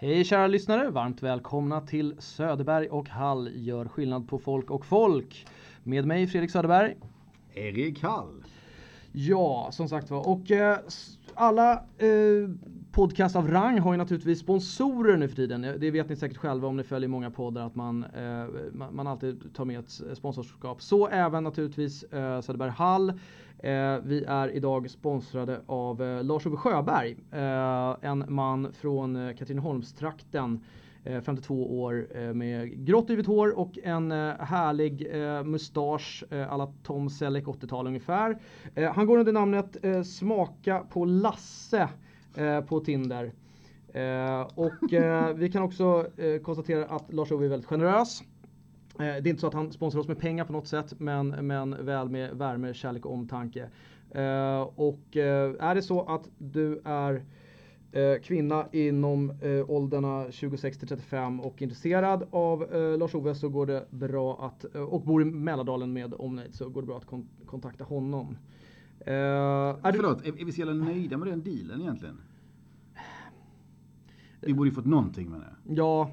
Hej kära lyssnare! Varmt välkomna till Söderberg och Hall gör skillnad på folk och folk. Med mig Fredrik Söderberg. Erik Hall. Ja, som sagt var. Och eh, alla eh, podcast av rang har ju naturligtvis sponsorer nu för tiden. Det vet ni säkert själva om ni följer många poddar att man, eh, man, alltid tar med ett sponsorskap. Så även naturligtvis eh, Söderberg Hall. Eh, vi är idag sponsrade av eh, Lars-Ove Sjöberg. Eh, en man från eh, Katrineholmstrakten. Eh, 52 år eh, med grått yvigt hår och en eh, härlig eh, mustasch eh, alla Tom Selleck 80-tal ungefär. Eh, han går under namnet eh, Smaka på Lasse eh, på Tinder. Eh, och eh, vi kan också eh, konstatera att Lars-Ove är väldigt generös. Eh, Det är inte så att han sponsrar oss med pengar på något sätt, men, men väl med värme, kärlek och omtanke. Eh, och eh, är det så att du är kvinna inom eh, åldrarna 26 till 35 och intresserad av eh, Lars-Ove så går det bra att, och bor i Mälardalen med omnejd så går det bra att kon- kontakta honom. Eh, är du, Förlåt, är, är vi så jävla nöjda med den dealen egentligen? Vi borde ju fått någonting med det. ja,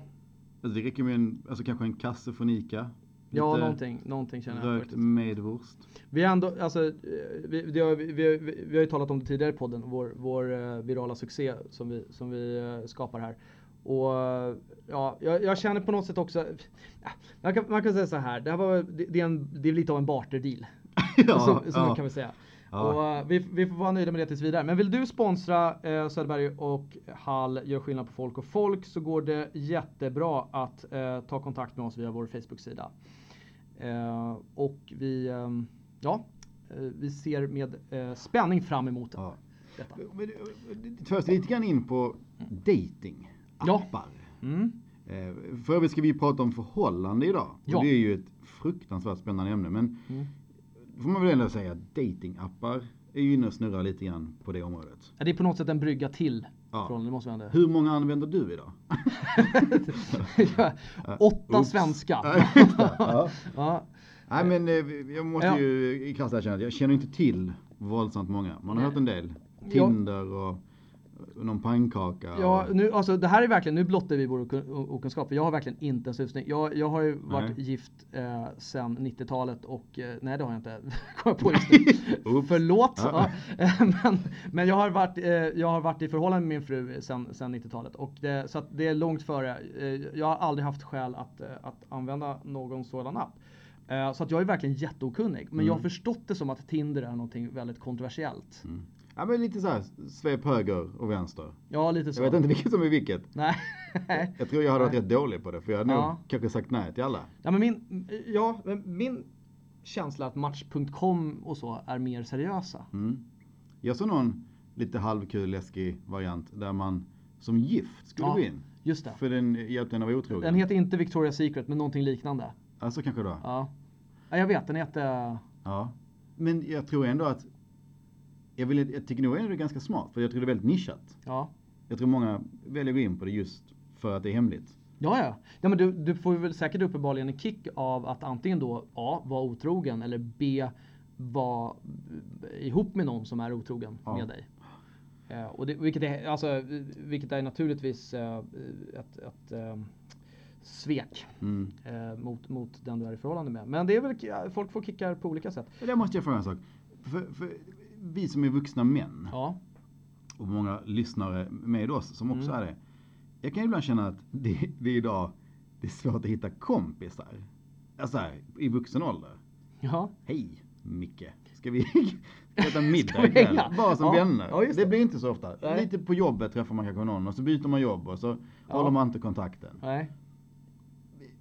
Alltså det räcker med en, alltså kanske en kasse från Ica. ja någonting, någonting känner jag Rökt faktiskt. medvurst. Vi ändå, alltså, eh, vi, det har, vi, vi, vi, har ju talat om det tidigare i podden, vår, vår eh, virala succé som vi, som vi eh, skapar här. Och ja, jag, jag känner på något sätt också, man, kan, man kan säga så här, det, här var, det, det, är, en, det är lite av en barterdeal. ja, så, så ja. kan vi säga. Ja. Och, eh, vi, vi får vara nöjda med det tills vidare. Men vill du sponsra eh, Söderberg och Hall gör skillnad på folk och folk så går det jättebra att eh, ta kontakt med oss via vår Facebook-sida. Eh, och vi, ehm, ja, eh, vi ser med eh, spänning fram emot Ja. detta. Men, eh, Först lite grann in på dating Ja. appar. Mm. Eh, För övrigt ska vi prata om förhållande idag. Ja. Och det är ju ett fruktansvärt spännande ämne. Men Mm. Får man väl ändå säga datingappar är ju inne och snurrar lite grann på det området. Ja, Det är på något sätt en brygga till. Ja. Från, det måste ändå. Hur många använder du idag? Ja, Åtta Oops. svenska. Ja. Ja. Nej men eh, jag måste ju i krasst erkänna att jag känner inte till våldsamt många. Man har hört en del. Tinder och någon pannkaka. Ja, och, nu, alltså, det här är verkligen, nu blottar vi vår okun- okunskap. för Jag har verkligen inte en susning. Jag, jag har ju varit Nej. gift eh, sedan 90-talet och eh, nej det har jag inte. Kom på just nu. Förlåt. Ja. Ja. Eh, men men jag, har varit, eh, jag har varit i förhållande med min fru sedan, sedan 90-talet. Och det, så att det är långt före. Eh, jag har aldrig haft skäl att, eh, att använda någon sådan app. Så att jag är verkligen jätteokunnig. Men jag har förstått det som att Tinder är någonting väldigt kontroversiellt. Mm. Ja men lite så här svep höger och vänster. Ja, lite så. Jag vet inte vilket som är vilket. Nej. Jag tror jag hade varit rätt dålig på det för jag hade Ja. nog kanske sagt nej till alla. Ja, men min, ja, min känsla att Match.com och så är mer seriösa. Mm. Jag såg någon lite halvkul läskig variant där man som gift skulle Ja, gå in. Just det. För den hjälpte en att vara otrogen. Den heter inte Victoria's Secret, men någonting liknande. Alltså kanske då. Ja. ja jag vet, den heter... Ja. Men jag tror ändå att jag, vill, jag tycker nog ändå det är ganska smart för jag tror det är väldigt nischat. Ja. Jag tror många väljer att gå in på det just för att det är hemligt. Ja, ja. ja men du, du får väl säkert uppenbarligen en kick av att antingen då A. vara otrogen eller B. vara ihop med någon som är otrogen Ja. med dig. Eh, och det, vilket, är, alltså, vilket är naturligtvis eh, ett, ett eh, svek Mm. eh, mot, mot den du är i förhållande med. Men det är väl, folk får kickar på olika sätt. Där måste jag fråga en sak. För, för vi som är vuxna män Ja, och många lyssnare med oss som också Mm. är det. Jag kan ibland känna att det, det är idag det är svårt att hitta kompisar. Alltså här, i vuxen ålder. ja. Hej Micke, ska vi äta middag ikväll? Bara som Ja. vänner. Ja, det. det. blir inte så ofta. Nej. Lite på jobbet träffar man kanske någon och så byter man jobb och så håller man inte kontakten. Nej.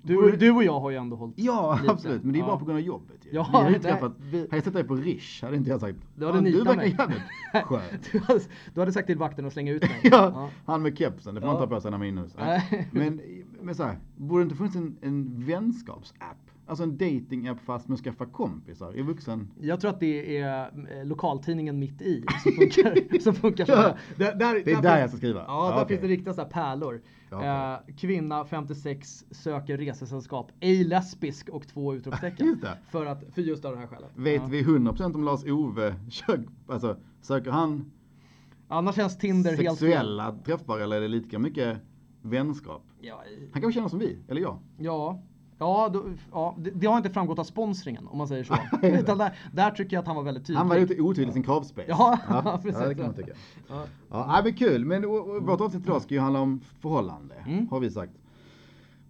Du, du och jag har ju ändå hållit Ja, lite. absolut. Men det är Ja. bara på grund av jobbet ju. Ja, vi har ju nej, träffat, vi- hade jag sett dig på Rish hade inte jag sagt Det hade "Fan, Du verkar mig." jävligt skön. Du hade, du hade sagt till vakten att slänga ut mig. ja, han med kepsen, det får man Ja. inte ha på sig när man är inomhus. Men, men så här, borde det inte funnits en, en vänskapsapp? Alltså en dating-app fast med att skaffa kompisar i vuxen... Jag tror att det är eh, lokaltidningen Mitt i som funkar, som funkar här. Där, där, Det är där jag ska skriva? Ja, Ja, där okej. finns det riktiga så här pärlor. Ja, Eh, kvinna 56 söker resesällskap, ej lesbisk och två utropstecken. Just det. För, att, för just av det här skälet. Vet ja. vi 100% om Lars-Ove alltså, söker han Annars känns Tinder helt sexuella träffar eller är det lika mycket vänskap. Ja, Han kanske känner som vi, eller jag. ja. Ja, då, ja det, det har inte framgått av sponsringen om man säger så. Utan där, där tycker jag att han var väldigt tydlig. Han var lite otydlig i sin kravspace. Ja, ja, precis. ja, det kan man tycka. Ja. Ja, men kul. Men och, och, vårt avsnitt idag ska ju handla om förhållande, Mm. har vi sagt.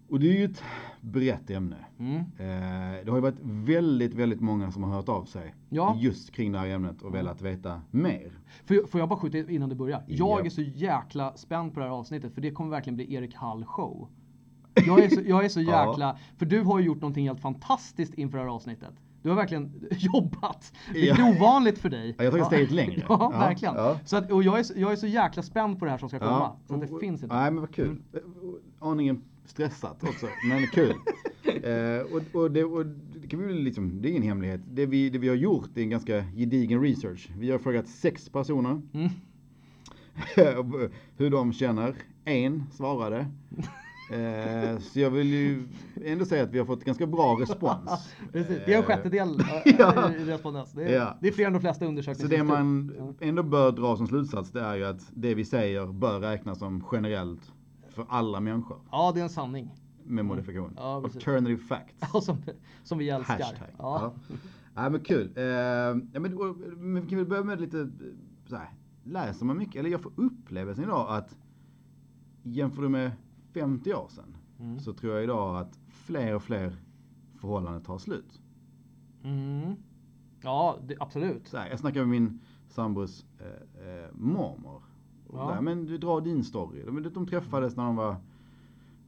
Och det är ju ett brett ämne. Mm. Eh, det har ju varit väldigt, väldigt många som har hört av sig Ja. just kring det här ämnet och velat veta mer. Får, jag, får jag bara skjuta in innan du börjar? Jag Ja. är så jäkla spänd på det här avsnittet för det kommer verkligen bli Erik Hall show. Jag är så, jag är så Ja. jäkla, för du har ju gjort någonting helt fantastiskt inför det här avsnittet. Du har verkligen jobbat. Vilket Ja. är ovanligt för dig. Ja, jag har tagit steget längre. Ja, verkligen. Så att, och jag är, jag är så jäkla spänd på det här som ska komma. Så det och- finns inte. Nej men vad kul. Aningen stressat också, men kul. eh, och, och, det, och det kan vi liksom, det är ingen hemlighet. Det vi, det vi har gjort är en ganska gedigen research. Vi har frågat sex personer Mm. hur de känner. En svarade. Eh, så jag vill ju ändå säga att vi har fått ganska bra respons. Precis. Det är en Eh, sjättedel Ja. i respondens. Det är, Ja. det är fler än de flesta Så undersökningar. det man ändå bör dra som slutsats det är ju att det vi säger bör räknas som generellt för alla människor Ja, det är en sanning. med modifikation. Ja, precis. Alternative facts. Ja, som, som vi älskar. Hashtag. Ja. Ja. Nej men kul. Eh, ja, men, men vi kan väl börja med lite eh, så här. Läser man mycket, eller jag får upplevelsen idag att jämför du med 50 år sedan Mm. så tror jag idag att fler och fler förhållanden tar slut. Mm. Ja, det, absolut. Här, jag snackade med min sambos eh, eh, mormor. Ja. där, men du drar din story. De, de träffades när de var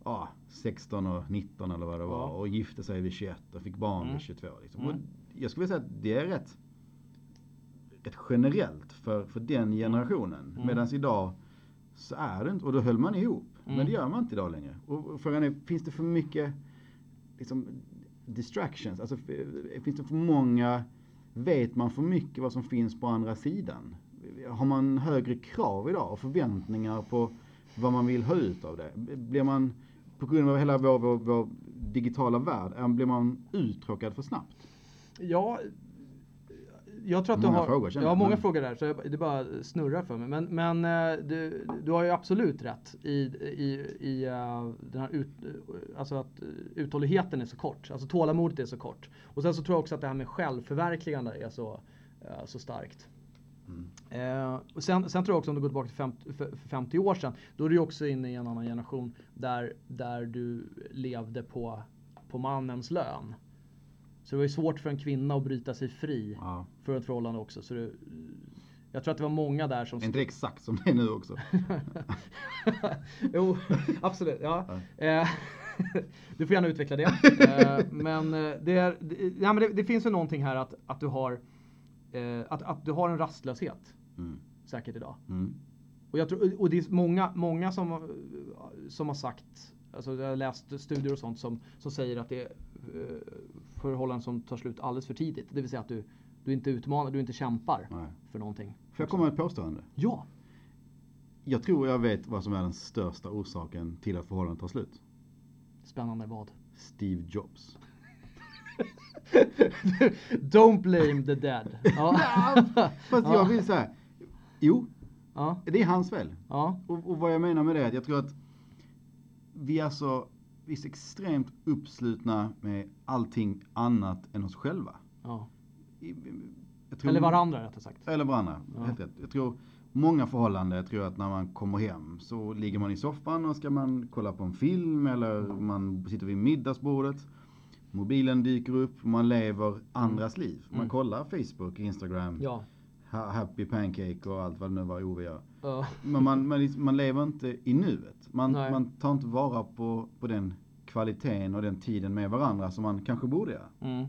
ja, 16 och 19 eller vad det var Ja. och gifte sig vid 21 och fick barn Mm. vid 22. Liksom. Mm. Jag skulle vilja säga att det är rätt, rätt generellt för, för den generationen. Mm. Medan idag så är det inte, och då höll man ihop. Men Mm. det gör man inte idag längre. Och, frågan är, finns det för mycket liksom, distractions? Alltså f- finns det för många, vet man för mycket vad som finns på andra sidan? Har man högre krav idag och förväntningar på vad man vill ha ut av det? Blir man, på grund av hela vår, vår, vår digitala värld, är- blir man uttråkad för snabbt? Ja, jag tror att Många du har frågor, jag har många frågor där så jag, det bara snurrar för mig. Men, men eh, du, du har ju absolut rätt i, i, i eh, den här ut, alltså att eh, uthålligheten är så kort. Alltså tålamodet är så kort. Och sen så tror jag också att det här med självförverkligande är så, eh, så starkt. Mm. Eh, och sen, sen tror jag också om du går tillbaka till 50, för, för 50 år sedan. Då är du också inne i en annan generation där, där du levde på, på mannens lön. Så det var ju svårt för en kvinna att bryta sig fri Ja. för ett förhållande också. Så det, jag tror att det var många där som... Inte exakt som det är nu också? jo, absolut. Ja. Ja. Eh, du får gärna utveckla det. Eh, men eh, det, är, ja, men det, det finns ju någonting här att, att, du har, att, att du har en rastlöshet Mm. säkert idag. Mm. Och, jag tror, och det är många, många som, som har sagt, alltså jag har läst studier och sånt som, som säger att det är förhållanden som tar slut alldeles för tidigt. Det vill säga att du, du inte utmanar, du inte kämpar Nej. för någonting. Får jag komma med ett påstående? Ja! Jag tror jag vet vad som är den största orsaken till att förhållandet tar slut. Spännande vad? Steve Jobs. Don't blame the dead. Ja. Fast jag vill säga, jo, Ja. det är hans fel. Ja. Och, och vad jag menar med det är att jag tror att vi är så, vi är extremt uppslutna med allting annat än oss själva. ja. Tror- Eller varandra rättare sagt. Eller varandra, Ja. helt rätt. Jag tror många förhållanden, jag tror att när man kommer hem så ligger man i soffan och ska man kolla på en film eller man sitter vid middagsbordet. Mobilen dyker upp, man lever andras liv. Man Mm. kollar Facebook, Instagram, Ja. Ha- Happy Pancake och allt vad det nu var Ove gör. Ja. Men man, man, man lever inte i nuet. Man, Nej. man tar inte vara på, på den kvaliteten och den tiden med varandra som man kanske borde göra. Mm.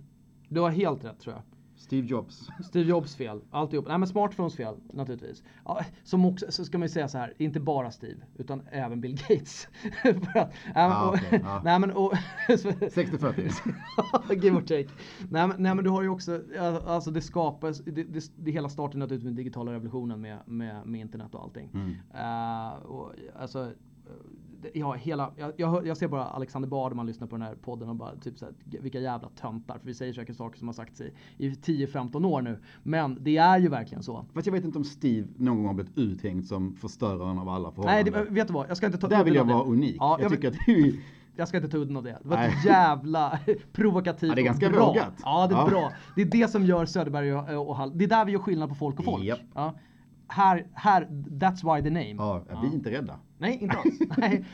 Du har helt rätt tror jag. Steve Jobs. Steve Jobs fel, alltihop. Nej men smartphones fel naturligtvis. Ja, som också, så ska man ju säga så här, inte bara Steve, utan även Bill Gates. För att, Ah, och, ja. nej men och... 60-40. Give or take. Nej men, nej men du har ju också, alltså det skapas, det, det, det hela startar naturligtvis med den digitala revolutionen med, med, med internet och allting. Mm. Eh, och, alltså, Ja, hela, jag, jag, ser bara Alexander Bard man lyssnar på den här podden och bara typ såhär, vilka jävla töntar. För vi säger säkert saker som har sagts i, i 10-15 år nu. Men det är ju verkligen så. Fast jag vet inte om Steve någon gång har blivit uthängd som förstöraren av alla Nej, förhållanden. det, vet du vad? Jag ska inte ta Där vill jag vara unik. Ja, jag, jag, tycker vill- att är jag ska inte ta udden av det. Det var Nej. ett jävla provokativt Ja, det är ganska bra. vågat. Ja, det är Ja. bra. Det är det som gör Söderberg och, och Hall. Det är där vi gör skillnad på folk och folk. Japp. Ja. Här, här, that's why the name. Ja, vi är inte rädda. Nej, inte alls. Nej,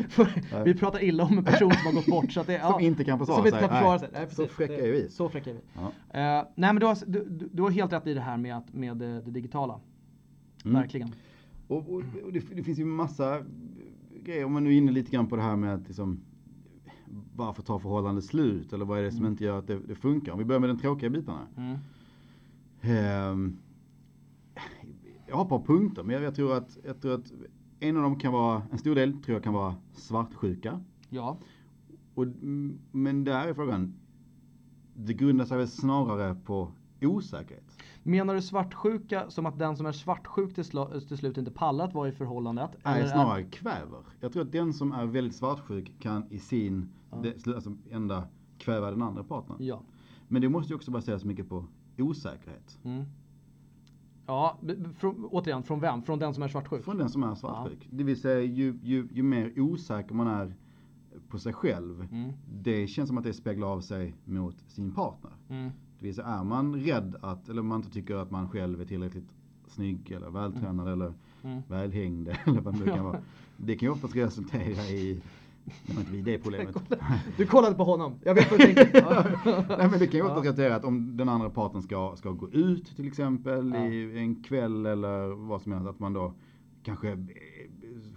vi pratar illa om en person som har gått bort. Så att det, Som inte kan försvara som inte sig. kan försvara sig. Nej, Så fräcka är vi. Så fräcka är vi. Ja. Eh, nej, men du har, du, du, har helt rätt i det här med, att, med eh, det digitala. Mm. Verkligen. Och, och, och det, det finns ju massa grejer, om man nu är inne lite grann på det här med att liksom, varför tar förhållandet slut? Eller vad är det som inte gör att det, det funkar? Om vi börjar med den tråkiga bitarna. Mm. Ehm, jag har ett par punkter, men jag, tror att, jag tror att en av dem kan vara, en stor del tror jag kan vara svartsjuka. Ja. Och, men där är frågan, det grundar sig väl snarare på osäkerhet. Menar du svartsjuka som att den som är svartsjuk till, till slut inte pallar att vara i förhållandet? Nej, Eller är- snarare kväver. Jag tror att den som är väldigt svartsjuk kan i sin, Ja. det, alltså enda kväva den andra partnern. Ja. Men det måste ju också baseras mycket på osäkerhet. Mm. Ja, från, återigen, från vem? Från den som är svartsjuk? Från den som är svartsjuk. Det vill säga ju, ju, ju mer osäker man är på sig själv, Mm. det känns som att det speglar av sig mot sin partner. Mm. Det vill säga är man rädd att, eller man inte tycker att man själv är tillräckligt snygg eller vältränad eller Mm. välhängd eller vad det nu kan vara. Det kan ju oftast resultera i, det var inte vi det problemet. Du kollade på honom. Jag vet vad du tänker. Ja. Nej men det kan ju oftast Ja. att om den andra parten ska, ska gå ut till exempel Ja. i en kväll eller vad som helst, att man då kanske eh,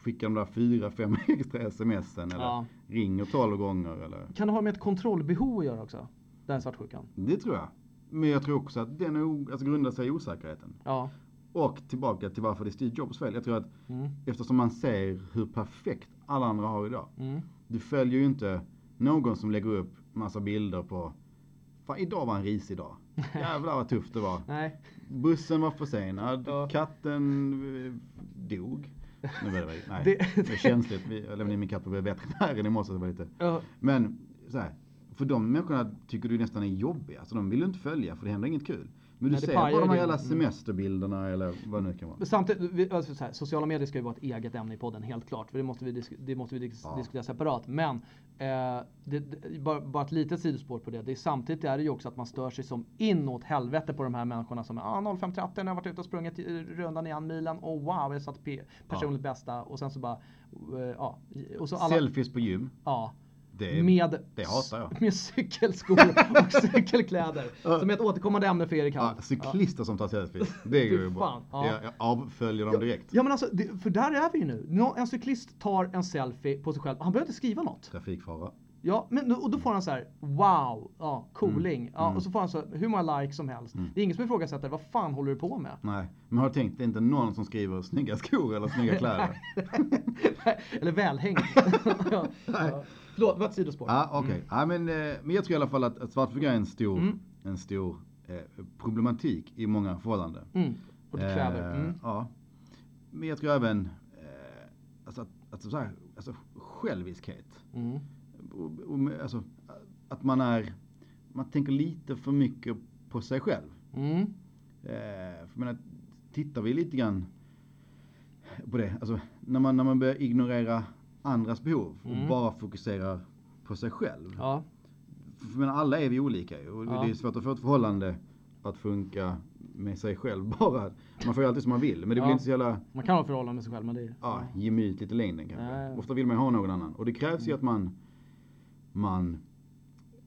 skickar de där fyra, fem extra smsen eller Ja. ringer tolv gånger eller. Kan det ha med ett kontrollbehov att göra också? Den svartsjukan? Det tror jag. Men jag tror också att den är, alltså grundar sig i osäkerheten. Ja. Och tillbaka till varför det är Steve Jobs fel. Jag tror att Mm. eftersom man ser hur perfekt alla andra har idag. Mm. Du följer ju inte någon som lägger upp massa bilder på Fan, idag var en risig dag. Jävlar vad tufft det var. Nej. Bussen var försenad, Ja. katten eh, dog. Nu var det, nej, Det- det, är känsligt. Jag lämnade in min katt på veterinären i morse. så det var lite. Ja. Men så här, för de människorna tycker du nästan är jobbiga. Så de vill du inte följa för det händer inget kul. Men du ser bara de här jävla Mm. semesterbilderna eller vad det nu kan vara. Samtidigt, alltså så här, sociala medier ska ju vara ett eget ämne i podden, helt klart. För det måste vi, disk, det måste vi dis, Ja. diskutera separat. Men eh, det, det, bara, bara ett litet sidospår på det. det är, samtidigt är det ju också att man stör sig som inåt helvete på de här människorna som är ah, 05.30 när jag har varit ute och sprungit i- rundan igen milen. Och wow, jag satt personligt bästa. Och sen så bara, eh, ja. Och så alla, Selfies på gym. ja. Det, med, det med cykelskor och cykelkläder. som är ett återkommande ämne för Erik Hall. Ja, cyklister som tar selfies. Det är ju bra. ja. Jag, jag avföljer dem direkt. Ja men alltså, det, för där är vi ju nu. En cyklist tar en selfie på sig själv. Han behöver inte skriva något. Trafikfara. Ja, men, och då får han så här: wow, ja, cooling. Mm. Ja, och så får han så hur många likes som helst. Det är ingen som ifrågasätter, vad fan håller du på med? Nej, men har du tänkt, det är inte någon som skriver snygga skor eller snygga kläder. Eller välhängd. ja, ja. Förlåt, det var ett sidospår. Ja, okej. Ja, men, eh, men jag tror i alla fall att, att svartsjuka är en stor, Mm. en stor eh, problematik i många förhållanden. Mm. Och. Eh, Mm. Ja. Men jag tror även eh, alltså, att, att, så här, alltså, själviskhet. Mm. Och, och, alltså, att man är, man tänker lite för mycket på sig själv. Mm. Eh, för menar, tittar vi lite grann på det, alltså när man, när man börjar ignorera andras behov och Mm. bara fokuserar på sig själv. Ja. För menar, alla är vi olika ju, och Ja. det är svårt att få ett förhållande att funka med sig själv bara. Man får ju alltid som man vill, men det blir Ja. inte så jävla Man kan ha förhållande med sig själv, men det är... ja, gemytligt i längden kanske. Ja. Ofta vill man ju ha någon annan. Och det krävs ju att man, man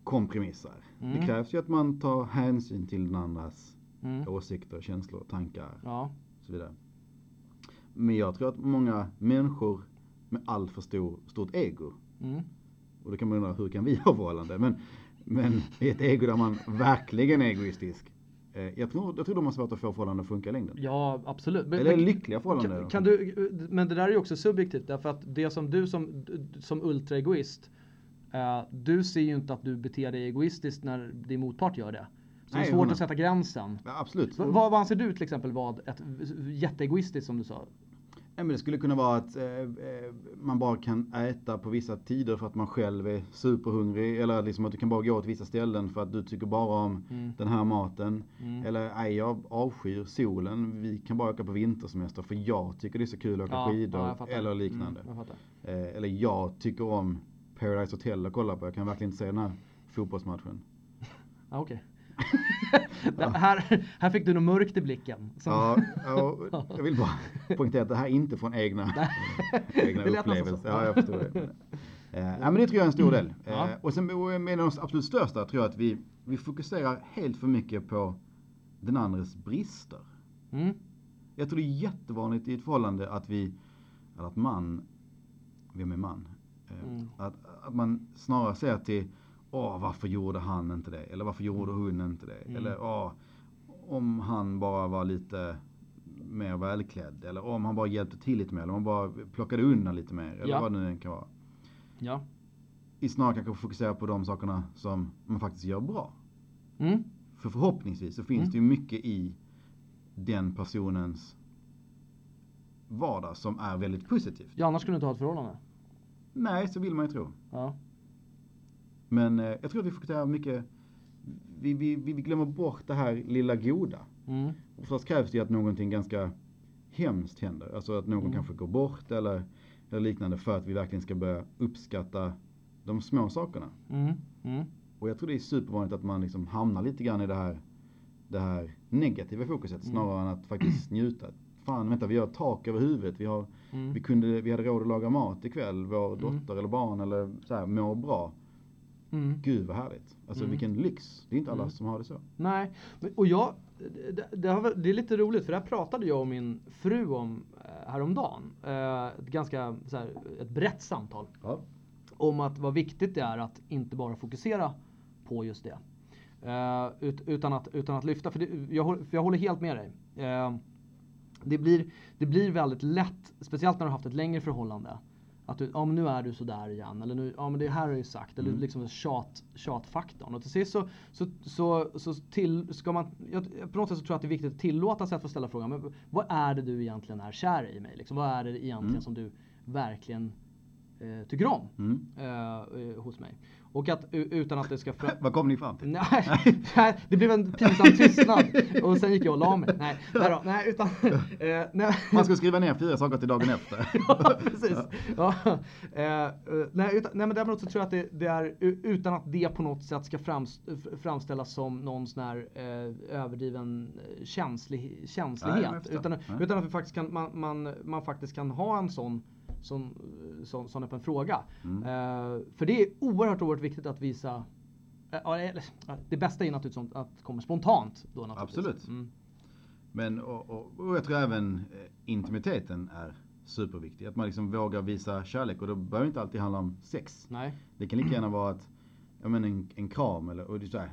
kompromissar. Det Mm. krävs ju att man tar hänsyn till den andras Mm. åsikter, känslor, tankar och så vidare. Men jag tror att många människor med allt för stor, stort ego, Mm. och då kan man undra hur kan vi ha förhållande? Men, men i ett ego där man verkligen är egoistisk. Eh, jag, tror, jag tror de har svårt att få förhållanden att funka i längden. Ja, absolut. Men- Eller men- lyckliga förhållanden. Kan, kan du, men det där är ju också subjektivt därför att det som du som, som ultraegoist, eh, du ser ju inte att du beter dig egoistiskt när din motpart gör det. Så det Nej, är svårt att sätta gränsen. Ja, absolut. Va- Vad, vad anser du till exempel vad ett jätteegoistiskt som du sa? Men det skulle kunna vara att eh, eh, man bara kan äta på vissa tider för att man själv är superhungrig. Eller liksom att du kan bara gå till vissa ställen för att du tycker bara om Mm. den här maten. Mm. Eller nej, jag avskyr solen. Vi kan bara åka på vintersemester för jag tycker det är så kul att åka Ja, skidor. ja, eller liknande. Mm, jag. Eh, eller jag tycker om Paradise Hotel att kolla på. Jag kan verkligen inte se den här fotbollsmatchen. Ja, okej. Det här, här fick du något mörkt i blicken. Som, Ja, ja, jag vill bara poängtera att det här är inte från egna, egna nästan upplevelser. Ja, jag förstår det. Eh, ja, men det tror jag är en stor del. Ja. Eh, och sen med de absolut största tror jag att vi, vi fokuserar helt för mycket på den andres brister. Mm. Jag tror det är jättevanligt i ett förhållande att vi, eller att man, vem är man? Eh, Mm. Att, att man snarare säger till, åh varför gjorde han inte det? Eller varför gjorde hon inte det? Mm. Eller åh, om han bara var lite mer välklädd. Eller om han bara hjälpte till lite mer. Eller om han bara plockade undan lite mer. Eller Ja. vad det nu kan vara. Ja. I snarare kanske fokusera på de sakerna som man faktiskt gör bra. Mm. För förhoppningsvis så finns Mm. det ju mycket i den personens vardag som är väldigt positivt. ja, annars skulle du inte ha ett förhållande. Nej, så vill man ju tro. Ja. Men eh, jag tror att vi fokuserar mycket, vi, vi, vi glömmer bort det här lilla goda. Mm. Oftast krävs det ju att någonting ganska hemskt händer. Alltså att någon Mm. kanske går bort eller, eller liknande för att vi verkligen ska börja uppskatta de små sakerna. Mm. Mm. Och jag tror det är supervanligt att man liksom hamnar lite grann i det här, det här negativa fokuset Mm. snarare än att faktiskt njuta. Fan, vänta, vi har tak över huvudet. Vi, har, Mm. vi, kunde, vi hade råd att laga mat ikväll. Vår Mm. dotter eller barn eller så här, mår bra. Mm. Gud vad härligt. Alltså Mm. vilken lyx. Det är inte alla Mm. som har det så. Nej, och jag, det, det, det är lite roligt för det här pratade jag och min fru om eh, häromdagen. Eh, ett ganska så här, ett brett samtal. Ja. Om att vad viktigt det är att inte bara fokusera på just det. Eh, ut, utan, att, utan att lyfta, för, det, jag, för jag håller helt med dig. Det, blir, det blir väldigt lätt, speciellt när du har haft ett längre förhållande. Att du, ja men nu är du sådär igen. Eller nu, ja men det här har jag ju sagt. Eller Mm. liksom tjat, tjatfaktorn. Och till sist så, så, så, så till, ska man, jag, på något sätt så tror jag att det är viktigt att tillåta sig att få ställa frågan. Men vad är det du egentligen är kär i mig? Liksom, vad är det egentligen Mm. som du verkligen eh, tycker om Mm. eh, eh, hos mig? Och att utan att det ska fra- Vad kom ni fram till? Nej, nej, det blev en pinsam tystnad och sen gick jag och la mig. Nej, nej, då, nej utan... Eh, nej. Man ska skriva ner fyra saker till dagen efter. ja, precis. Ja. Eh, eh, nej, utan, nej, men däremot så tror jag att det, det är utan att det på något sätt ska framställas som någon sån här eh, överdriven eh, känslig, Nej, känslighet. förstår. utan, Nej. utan att vi faktiskt kan, man, man, man faktiskt kan ha en sån sån, sån, sån öppen fråga. Mm. Eh, för det är oerhört, oerhört viktigt att visa eh, ja, ja, det bästa är naturligtvis att det kommer spontant. Då. Absolut. Mm. Men och, och, och jag tror även eh, intimiteten är superviktig. Att man liksom vågar visa kärlek och då behöver det inte alltid handla om sex. Nej. Det kan lika gärna vara att, jag menar en, en kram eller, och det är så här,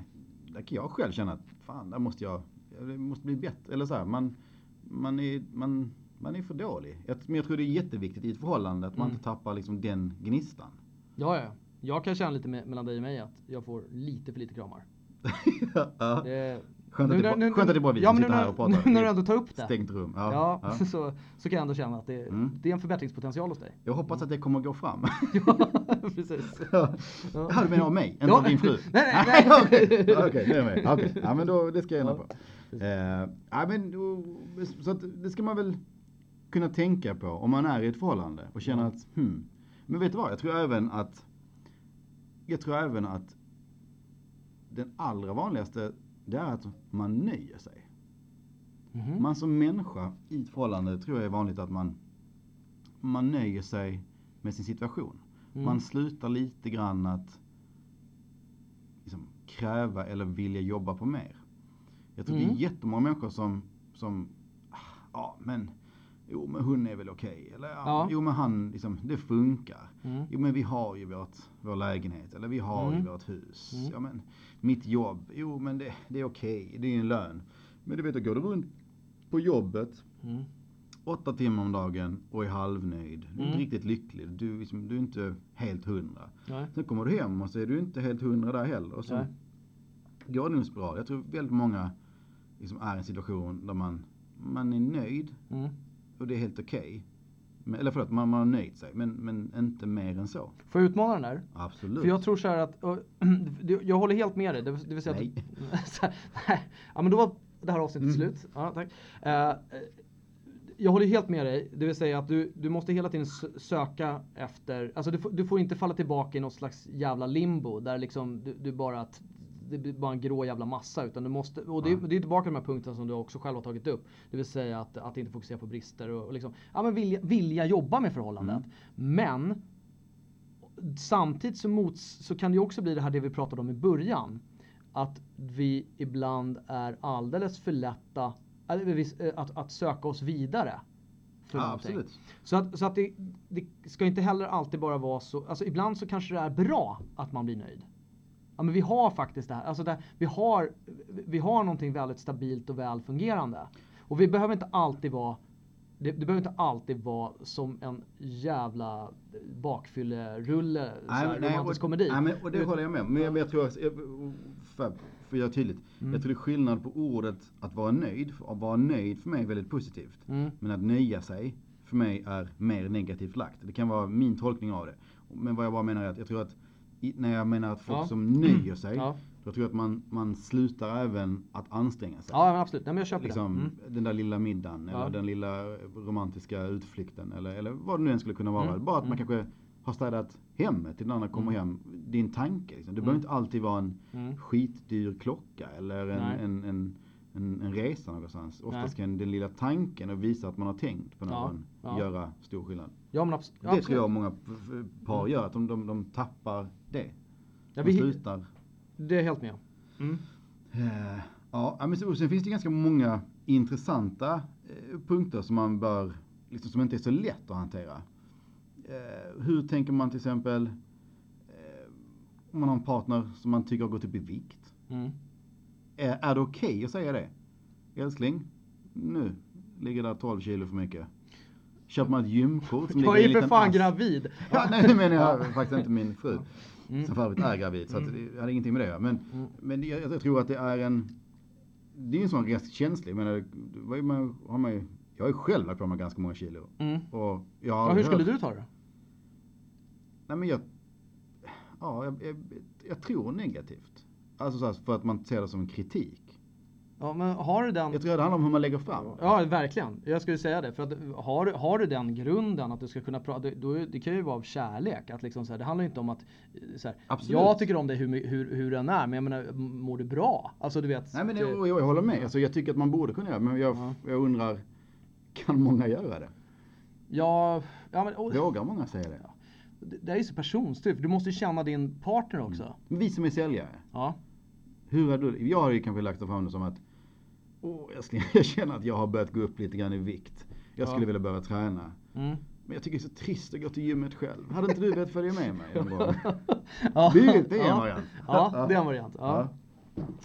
där kan jag själv känna att fan, där måste jag, det måste bli bättre. Eller så här, man, man, är, man, man är för dålig. Jag, men jag tror det är jätteviktigt i ett förhållande att man Mm. inte tappar liksom den gnistan. Ja, ja. Jag kan känna lite mellan dig och mig att jag får lite för lite kramar. ja. Det, Skönt att nu- det, nu- skönt att det bara vi ja, som sitter nu- här och pratar. nu när du ändå tar upp det. Stängt rum. ja, Ja, ja. Så, så kan jag ändå känna att det, Mm. det är en förbättringspotential hos dig. Jag hoppas att det kommer att gå fram. ja, precis. Ja, Ja. du menar av mig, inte av din fru? Nej, nej, nej. Okej, det är med. Okej, ja men då, det ska jag ändra på. Eh, ja, men, så att det ska man väl kunna tänka på om man är i ett förhållande och känner att, hmm. Men vet du vad, jag tror även att, jag tror även att den allra vanligaste, det är att man nöjer sig. Mhm. Man som människa i ett förhållande tror jag är vanligt att man, man nöjer sig med sin situation. Mm. Man slutar lite grann att liksom, kräva eller vilja jobba på mer. Jag tror det Mm. är jättemånga människor som, som ah, ja men, jo men hon är väl okej. Eller ja, Ja. jo men han, liksom, det funkar. Mm. Jo men vi har ju vårt, vår lägenhet eller vi har ju Mm. vårt hus. Mm. Ja men mitt jobb, jo men det, det är okej, det är ju en lön. Men du vet, då går du runt på jobbet Mm. åtta timmar om dagen och är halvnöjd. Du är inte Mm. riktigt lycklig. Du, liksom, du är inte helt hundra. Nej. Sen kommer du hem och så är du inte helt hundra där heller. Och så Nej. går det en spiral. Jag tror väldigt många liksom är i en situation där man, man är nöjd Mm. Och det är helt okej. Men- Eller förlåt, man, man har nöjt sig. Men, men inte mer än så. Får jag utmana den där? Absolut. För jag tror så här att, och, jag håller helt med dig. Det, det vill säga Nej. att, så här, nej. Ja men då var det här avsnittet Mm. slut. Ja, tack. Eh, jag håller helt med dig. Det vill säga att du, du måste hela tiden söka efter, alltså du, du får inte falla tillbaka i något slags jävla limbo där liksom du, du bara att det blir bara en grå jävla massa utan du måste, och det, Ja. det är tillbaka till de här punkterna som du också själv har tagit upp. Det vill säga att, att inte fokusera på brister och, och liksom, ja men vilja, vilja jobba med förhållandet. Mm. Men samtidigt så, mots, så kan det ju också bli det här det vi pratade om i början. Att vi ibland är alldeles för lätta eh, att, att söka oss vidare. För Ja, någonting. absolut. Så att, så att det, det ska inte heller alltid bara vara så, alltså ibland så kanske det är bra att man blir nöjd. Ja men vi har faktiskt det här, alltså det, vi, har, vi har någonting väldigt stabilt och väl fungerande. Och vi behöver inte alltid vara det, det behöver inte alltid vara som en jävla bakfyllerulle, romantisk och, komedi. Nej, men, och det håller jag med om. Men jag, jag tror, jag- för, för att göra tydligt. Mm. Jag tror det är skillnad på ordet att vara nöjd. Att vara nöjd för mig är väldigt positivt. Mm. Men att nöja sig för mig är mer negativt lagt. Det kan vara min tolkning av det. Men vad jag bara menar är att jag tror att när jag menar att folk Ja. som nöjer sig. Ja. Då tror jag att man, man slutar även att anstränga sig. Ja absolut, Nej, men jag köper Liksom det. Mm. den där lilla middagen Ja. eller den lilla romantiska utflykten eller, eller vad det nu än skulle kunna vara. Mm, Bara att man mm. kanske har städat hemmet till den andra kommer hem. Din tanke liksom. Det Mm. behöver inte alltid vara en Mm. skitdyr klocka eller Nej. en, en, en, en, en resa någonstans. Oftast Nej. kan den lilla tanken och visa att man har tänkt på Ja, någon ja. göra stor skillnad. Ja men abs- ja, det absolut. tror jag många par gör, att de, de, de tappar det. Ja, de vi, slutar. det är jag helt med. Mm. Eh, Ja, men sen finns det ganska många intressanta eh, punkter som man bör, liksom, som inte är så lätt att hantera. Eh, hur tänker man till exempel om man har en partner som man tycker har gått upp i vikt? Mm. Är, det okej att säga det? Älskling, nu ligger där 12 kilo för mycket. Köper man ett gymkort som Jag är för fan ask? gravid. Ja, nej, det menar jag faktiskt inte min fru. Mm. Som för övrigt är gravid, så att det hade ingenting med det att. Men, Mm. men jag, jag tror att det är en... Det är en sån ganska känslig, är man, har man ju, jag har ju själv lagt på mig ganska många kilo. Mm. Och jag har Ja, hur skulle hört- du ta det? Nej men jag... Ja, jag, jag, jag tror negativt. Alltså så här, för att man ser det som kritik. Ja, men har du den? Jag tror det handlar om hur man lägger fram. Ja, verkligen. Jag skulle säga det. För att har, du- har du den grunden att du ska kunna prata, det kan ju vara av kärlek. Att liksom så här, det handlar inte om att, så här, jag tycker om dig hur, hur, hur den är, men jag menar, mår du bra? Alltså du vet. Nej men det- jag, jag, håller med. Alltså, jag tycker att man borde kunna göra men jag, Ja. jag undrar, kan många göra det? Ja, ja men, och, Vågar många säga det? det, det är ju så personstyrt. Du måste känna din partner också. Men vi som är säljare, Ja. Hur har du Jag har ju kanske lagt fram det som att Åh älskling, jag känner att jag har börjat gå upp lite grann i vikt. Jag skulle Ja. vilja börja träna. Mm. Men jag tycker det är så trist att gå till gymmet själv. Hade inte du velat följa med mig någon gång? ja. Det, det är en ja. variant. Ja, det är en variant. Ja.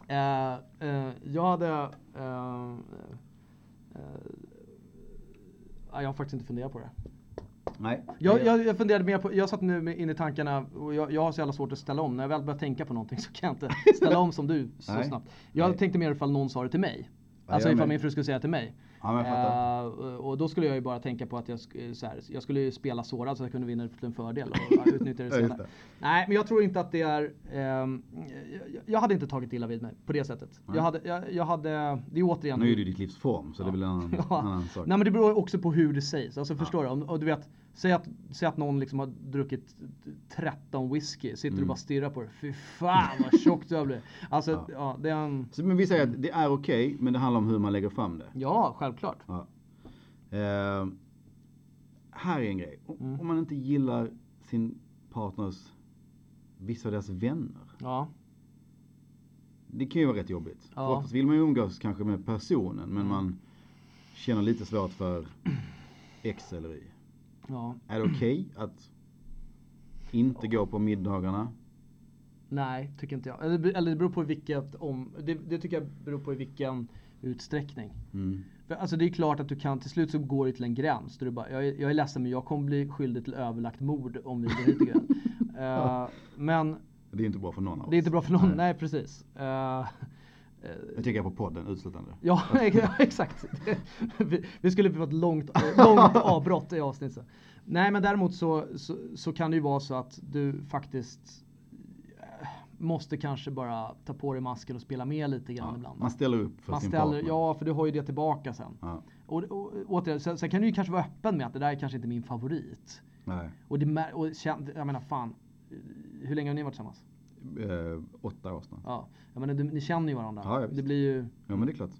Ja. Eh, eh, jag hade... eh, eh, ja, jag har faktiskt inte funderat på det. Nej. Jag, jag, jag funderade mer på, jag satt nu med- in i tankarna och jag, jag har så jävla svårt att ställa om. När jag väl börjar tänka på någonting så kan jag inte ställa om som du så Nej. snabbt. Jag Nej. tänkte mer ifall någon sa det till mig. Alltså ifall min fru skulle säga till mig. Ja. Eh, och då skulle jag ju bara tänka på att jag, så här, jag skulle ju spela sårad så att jag kunde vinna till en fördel och utnyttja det Ja, senare. Nej, men jag tror inte att det är... ehm, jag, jag hade inte tagit illa vid mig på det sättet. Nej. Jag hade, jag, jag hade, det är återigen... Nu är det ditt livs form så det är väl en annan, Ja. annan sak. Nej men det beror också på hur det sägs. Alltså förstår du? Om, och du vet, säg att, säg att någon liksom har druckit 13 whisky, sitter du Mm. bara och stirrar på det. Fy fan vad tjock du har blivit. Alltså, ja. Ja. det är en... Så, men vi säger att det är okej, men det handlar om hur man lägger fram det. Ja, självklart. Ja. Eh, här är en grej. Om, Mm. om man inte gillar sin partners, vissa av deras vänner. Ja. Det kan ju vara rätt jobbigt. Ja. Oftast vill man ju umgås kanske med personen, men Mm. man känner lite svårt för X eller Y. ja. Är det okej att inte gå på middagarna? Nej, tycker inte jag. Eller, det- eller det beror på vilket om... Det, det tycker jag beror på i vilken utsträckning. Mm. För, alltså det är klart att du kan, till slut så går det till en gräns. Där du bara, jag, är, jag är ledsen men jag kommer bli skyldig till överlagt mord om vi går hit ikväll. uh, men Det är inte bra för någon av oss. det är inte bra för någon, nej, precis. Eh, Jag tycker jag på podden uteslutande. Ja, exakt. Vi, vi skulle få ett långt, långt avbrott i avsnittet. Nej, men däremot så, så, så, kan det ju vara så att du faktiskt eh, måste kanske bara ta på dig masken och spela med lite grann Ja, ibland. man ställer upp för Man sin ställer, partner. ja, för du har ju det tillbaka sen. Ja. Och, och, återigen, sen, sen kan du ju kanske vara öppen med att det där är kanske inte min favorit. Nej. Och, det, och jag menar fan, hur länge har ni varit tillsammans? Eh, åtta år snart. Ja, jag menar, du, ni känner ju varandra. Ja, ja, det blir ju, Ja men det är klart.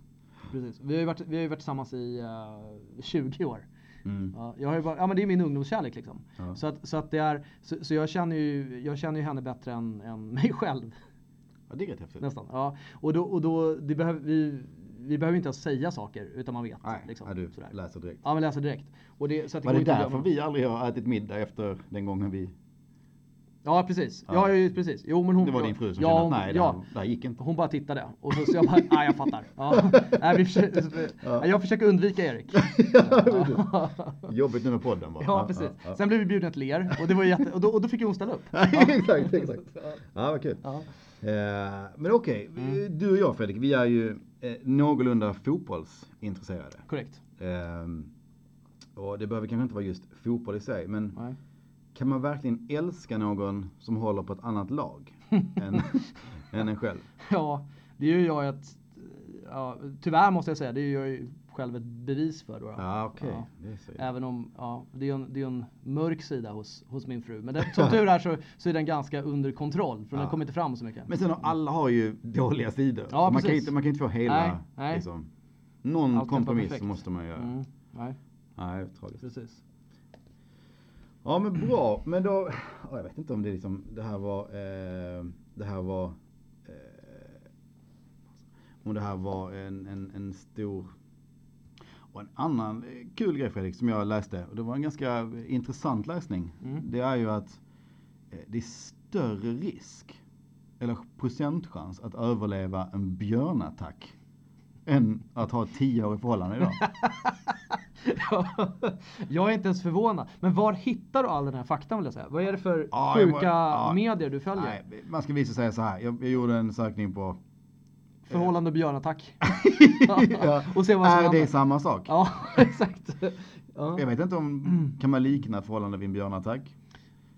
precis. Vi har ju varit, vi har varit tillsammans i eh, 20 år. Mm. Ja, jag har bara, ja men det är min ungdomskärlek liksom. Ja. Så, att, så att det är, så, så jag känner ju, jag känner ju henne bättre än, än mig själv. Ja, det är rätt häftigt. Nästan. Ja. Och då, och då det behöver, vi, vi behöver inte ens säga saker utan man vet. Nej, liksom, ja, du sådär. läser direkt. Ja men läser direkt. Och det, så att Var det inte att därför vi aldrig har ätit middag efter den gången vi... Ja precis. Ja. Ja, precis. Jo men hon. Det var din fru som ja, kände att nej, ja, det här gick inte. Hon bara tittade och så, så jag bara, ja jag fattar. Ja. Nej, vi försöker, Ja. Jag försöker undvika Erik. Ja, Jobbigt nu med podden bara. ja precis. Sen blev vi bjudna till er och, det var jätte, och, då, och då fick ju hon ställa upp. exakt, exakt. Ja, vad kul. Eh, men okej, vi- du och jag Fredrik, vi är ju eh, någorlunda fotbollsintresserade. Korrekt. Ehm, och det behöver kanske inte vara just fotboll i sig, men Nej. Kan man verkligen älska någon som håller på ett annat lag än, än en själv? Ja, det är ju jag ett, ja, tyvärr måste jag säga, det är jag ju själv ett bevis för. Då, då. Ja, okej. Ja. Även om, ja, det är en, det är en mörk sida hos, hos min fru. Men det, som tur är så, så är den ganska under kontroll, för Ja. den kommer inte fram så mycket. Men sen har alla har ju dåliga sidor. Ja, man, kan precis. inte, man kan inte få hela, Nej, nej. Liksom, någon Allt kan kompromiss måste man göra. Mm, nej, Nej, tragiskt. precis. Ja men bra, men då, ja, jag vet inte om det liksom, det här var, eh, det här var, eh, om det här var en, en, en stor, och en annan kul grej Fredrik som jag läste, och det var en ganska intressant läsning. Mm. Det är ju att eh, det är större risk, eller procentchans att överleva en björnattack än att ha ett tioårigt förhållande idag. jag är inte ens förvånad. Men var hittar du all den här faktan vill jag säga? Vad är det för jag sjuka ja. medier du följer? Nej, man ska visa säga så här. Jag, jag gjorde en sökning på Förhållande och björnattack. ja. Och se vad som Är det händer. samma sak? Ja, exakt. Ja. Jag vet inte om, kan man likna förhållande vid en björnattack?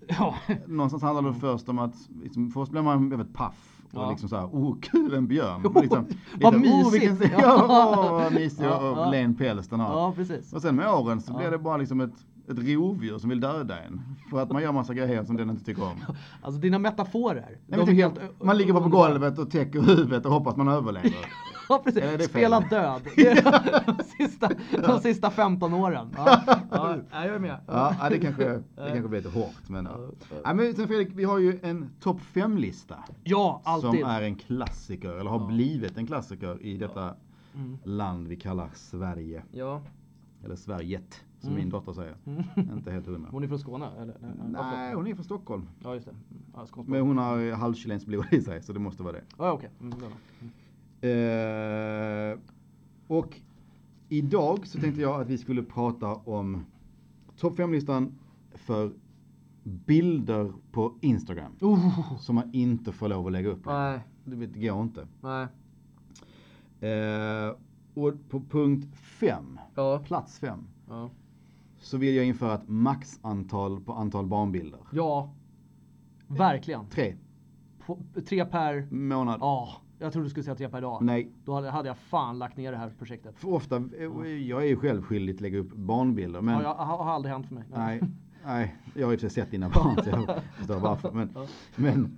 Ja. Någonstans handlar det först om att, liksom, först blir man väldigt paff. Och Ja. liksom så här, oh kul en björn. Oh, liksom, vad lite, mysigt. Oh, vilken, Ja. oh, mysig Ja, och ja. len päls den har. ja, precis. Och sen med åren så Ja. blir det bara liksom ett, ett rovdjur som vill döda en. För att man gör massa grejer som den inte tycker om. Alltså dina metaforer. Nej, de helt man ligger bara på golvet och täcker huvudet och hoppas man överlever. Ja precis, det spela fel? död. Det är de, sista, de sista 15 åren. Ja, ja, jag är med. Ja, ja, det kanske, det kanske blir lite hårt. Men, ja. Ja, men sen Fredrik, vi har ju en topp 5-lista. Ja, alltid. Som är en klassiker, eller har Ja. blivit en klassiker i detta Mm. land vi kallar Sverige. Ja. Eller Sveriget, som Mm. min dotter säger. Mm. Inte helt hundra. Hon är från Skåne? Eller? Nej, Nej, hon är från Stockholm. Ja just det. Mm. Ja, Men hon har halvchilenskt blod i sig, så det måste vara det. Ja okej. Bra. Mm. Eh, och idag så tänkte jag att vi skulle prata om topp 5-listan för bilder på Instagram. Oh, Som man inte får lov att lägga upp. nej, Det går inte. nej. Eh, och på punkt 5, Ja. plats 5, Ja. så vill jag införa ett maxantal på antal barnbilder. ja. Verkligen. Tre På, tre per... månad. Ja, jag trodde du skulle säga tre per dag. Nej, Då hade, hade jag fan lagt ner det här projektet. för ofta, eh, jag är ju själv skyldig att lägga upp barnbilder. Men Ja, jag, har, aldrig hänt för mig. Nej, nej, jag har sig sett dina barn så jag förstår varför. Men, Ja. men,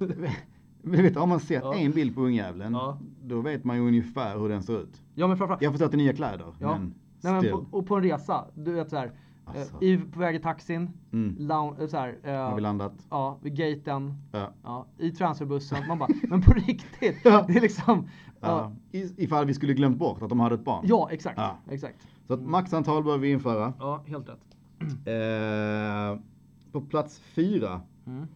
men vet, har man sett Ja. en bild på ungjäveln, Ja. då vet man ju ungefär hur den ser ut. Ja men framförallt. Jag förstår att det är nya kläder, Ja. men Nej, men på, och på en resa, du vet såhär. Alltså. Eh, i, på väg i taxin, Mm. lounge, eh, såhär, eh, Har vi landat? ja, vid gaten, Ja. ja, i transferbussen. Man bara, men på riktigt. Ja. Det är liksom, Ja. ja, I- Ifall vi skulle glömt bort att de hade ett barn. ja exakt. Ja. exakt. Så att maxantal bör vi införa. Ja, helt rätt. Eh, på plats fyra. Mm.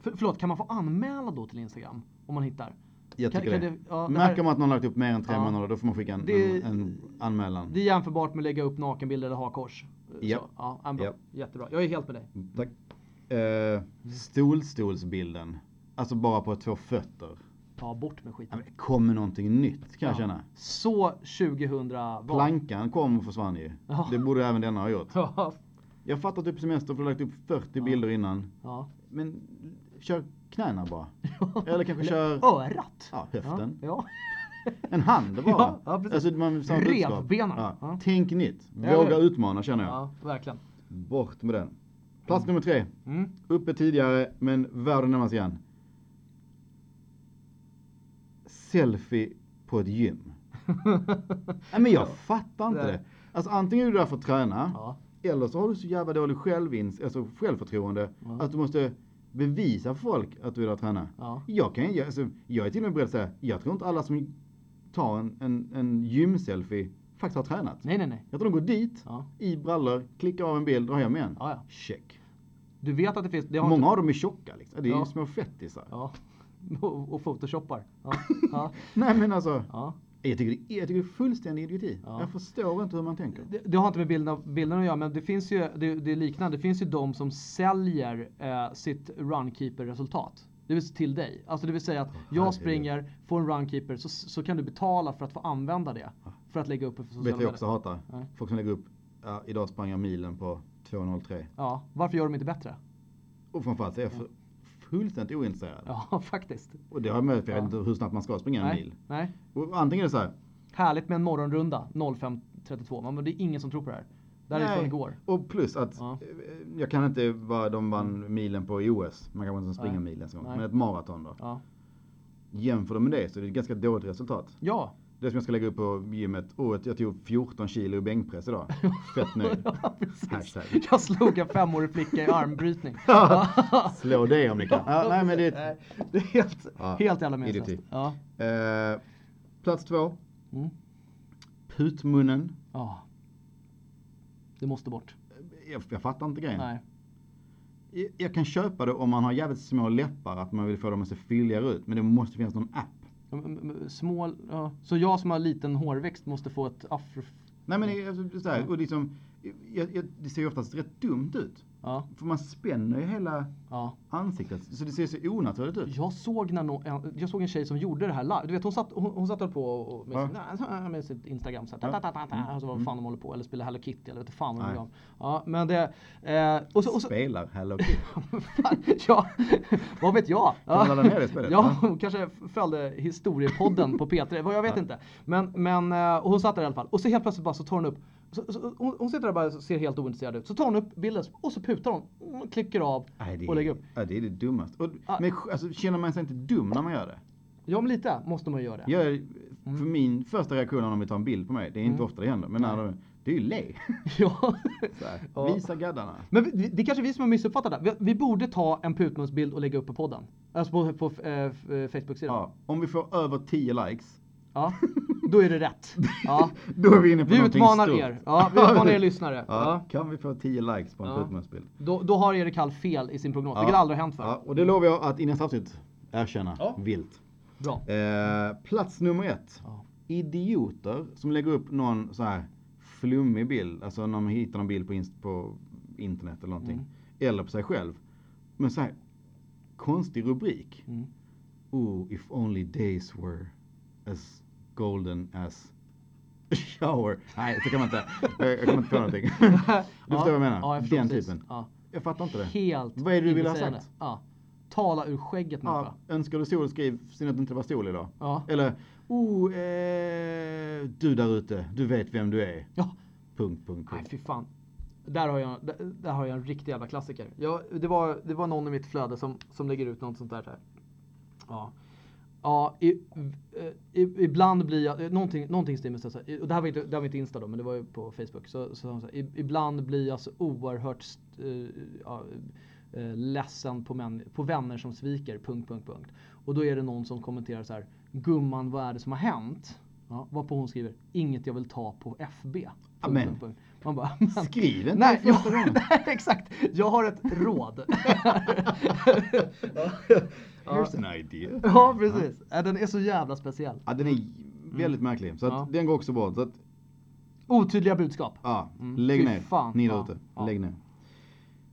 För, förlåt, kan man få anmäla då till Instagram? Om man hittar? Jag Kan- tycker kan det. det- ja, Märker man att någon lagt upp mer än tre Ja. månader, då får man skicka en, Det- en, en anmälan. Det är jämförbart med att lägga upp nakenbilder eller hakkors. Ja. Så, ja, ja, bra. Ja. Jättebra. Jag är helt med dig. Tack. Eh, stolstolsbilden. Alltså bara på två fötter. Ja, bort med Ja, skiten. det kommer någonting nytt kan jag Ja. känna. Så 2000 var. Plankan kom och försvann ju. Ja. Det borde även denna ha gjort. Ja. Jag fattar typ semester för du lagt upp 40 bilder innan. ja. Men kör knäna bara. Eller kanske kör Örat. ja, höften. Ja. En hand bara. Ja, ja, precis. alltså, man. Revbenen. Ja. Ja. Tänk nytt. Våga utmana känner jag. ja, verkligen. Bort med den. Plats nummer tre. Mm. Uppe tidigare men världen närmast igen. Selfie på ett gym. Nej men jag fattar inte Nej. det. Alltså antingen är du där för att träna. Eller så har du så jävla dålig självins, alltså självförtroende att du måste bevisa för folk att du och träna. Ja. Jag, kan, jag, alltså, jag är till och med beredd att säga, jag tror inte alla som tar en, en, en gymselfie faktiskt har tränat. Nej, nej, nej. Jag tror de går dit, Ja. i brallor, klickar av en bild, drar hem igen. Ja, ja. Check. Du vet att det finns... Det Många inte- av dem är tjocka liksom. Det är Ja. ju små fettisar. Ja. Och, och photoshoppar. Ja. Nej men alltså, ja. Jag tycker, jag tycker det är fullständig idioti. Ja. Jag förstår inte hur man tänker. Det, det har inte med bilden, bilden att göra, men det finns ju, det, det är liknande. Det finns ju de som säljer eh, sitt runkeeper-resultat. Det vill säga till dig. Alltså det vill säga att jag springer, får en runkeeper, så, så kan du betala för att få använda det. För att lägga upp på sociala Vet du jag också hatar? Nej. Folk som lägger upp, ja, idag sprang jag milen på 2.03. Ja, varför gör de inte bättre? Och framförallt jag för, fullständigt ointresserad. Ja, faktiskt. Och det har med för jag Ja. vet inte hur snabbt man ska springa en Nej, mil. nej. Och antingen är det så här, Härligt med en morgonrunda 05.32. Men det är ingen som tror på det här. Det här är från igår. Och plus att Ja. eh, jag kan inte vad de vann milen på i OS. Man kanske inte ska springa Nej. milen en gång. Nej. Men ett maraton då. Ja. Jämför de med det så är det ett ganska dåligt resultat. Ja. Det som jag ska lägga upp på gymmet. Åh, jag tog 14 kilo i bänkpress idag. Fett nöjd. ja. Hashtag. Jag slog en femårig flicka i armbrytning. Slå det om ni kan. Ja, nej men det är det är helt, Ja, helt jävla meningslöst. Ja. eh, Plats två. Mm. Putmunnen. ja. Det måste bort. Jag, jag fattar inte grejen. Nej. Jag, jag kan köpa det om man har jävligt små läppar, att man vill få dem att se fylligare ut. Men det måste finnas någon app. Små, ja. Så jag som har liten hårväxt måste få ett afro... Nej men det, är- så här, och liksom, eh, jag, jag, det ser ju oftast rätt dumt ut. Ja. För man spänner ju hela ja. ansiktet, så det ser så onaturligt ut. Jag såg, när no, en, jag såg en tjej som gjorde det här live. Du vet hon satt, hon, hon satt på och, med, Ja. sin, med sitt Instagram så här, Ja. ta, ta, ta, ta, alltså vad fan de håller på. Eller spelar Hello Kitty eller vet fan vad de. Ja men det... Eh, och så, och så, Spelar Hello Kitty. Ja, vad vet jag? Kan man ladda ner det spelet? Ja, Ja. hon kanske följde historiepodden på P3, vad jag vet inte. Men, men eh, och hon satt där i alla fall. Och så helt plötsligt bara så tar hon upp, så, så, hon, hon sitter där bara och ser helt ointresserad ut. Så tar hon upp bilden och så putar hon, klickar av Nej, det, och lägger upp. Ja, det är det dummaste. Och, Ah. Men alltså, känner man sig inte dum när man gör det? Ja men lite måste man göra det. Jag, är- för min första reaktion när de vill ta en bild på mig, det är inte Mm. ofta det händer, men när de, det är ju le. Ja. Här. Visa gaddarna. Men vi, det är kanske vi som har missuppfattat det. Vi, vi borde ta en putmunsbild och lägga upp på podden. Alltså på, på eh, f- eh, Facebook-sidan. Ja, om vi får över 10 likes, Ja. Då är det rätt. Ja. då är vi inne på Vi utmanar stort. er. Ja, vi utmanar er lyssnare. Ja, Ja. Kan vi få 10 likes på en putmunsbild? Då, då har Erik Hall fel i sin prognos, Ja. vilket aldrig har hänt förr. Ja, och det lovar jag att i nästa avsnitt erkänna vilt. Bra. Eh, plats nummer ett. Idioter som lägger upp någon så här flummig bild, alltså när man hittar någon bild på, inst- på internet eller någonting. Mm. Eller på sig själv. Men så här konstig rubrik. Mm. Oh, if only days were as golden as shower. Nej, så kan man inte. Jag, kommer inte på någonting. du förstår vad jag menar? Ja, jag Den precis. typen. Ja. Jag fattar inte det. Helt Vad är det du vill ha sagt? Ja. Tala ur skägget människa. Ja, önskar du sol, skriv synd att det inte var sol idag. Ja. Eller, oh, eh, du där ute, du vet vem du är. Ja. Punkt, punkt, Nej punkt. fy fan. Där har jag, där, där har jag en riktig jävla klassiker. Jag, det, var, det var någon i mitt flöde som, som lägger ut något sånt där. Så här. Ja. Ja, i, i, ibland blir jag, eh, någonting, någonting här, och det här var inte, det här var inte Insta då, men det var ju på Facebook. Så, så, så ibland blir jag så oerhört eh, ja, eh, ledsen på, män, på vänner som sviker, punkt, punkt, punkt. Och då är det någon som kommenterar så här, gumman vad är det som har hänt? Ja, varpå hon skriver, inget jag vill ta på FB. Punkt, Amen. punkt, punkt. Man bara, men- Skriv inte Nej, första jag, gången. nej, exakt. Jag har ett råd. Here's an idea. ja, precis. Ja, Den är så jävla speciell. Ja, den är väldigt märklig. Så att Ja. den går också bort. Så att, Otydliga budskap. ja, Mm. lägg ner. fan. Ni där ute, Ja. lägg ner.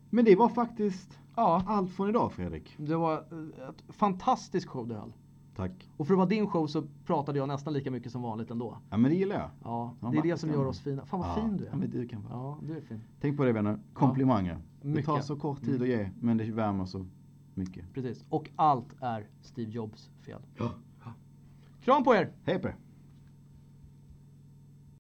Men det var faktiskt allt från idag Fredrik. det var eh, ett fantastiskt show det höll. Tack. Och för att vara din show så pratade jag nästan lika mycket som vanligt ändå. Ja men det gillar jag. Ja, Ja, det är det som gör oss fina. Fan vad ja. fin du är. Ja, men du kan vara. Ja, du är fin. Tänk på det vänner. Komplimanger. Det Mycket. Mm. tar så kort tid att ge men det värmer så mycket. Precis. Och allt är Steve Jobs fel. Ja. Kram på er! Hej på er.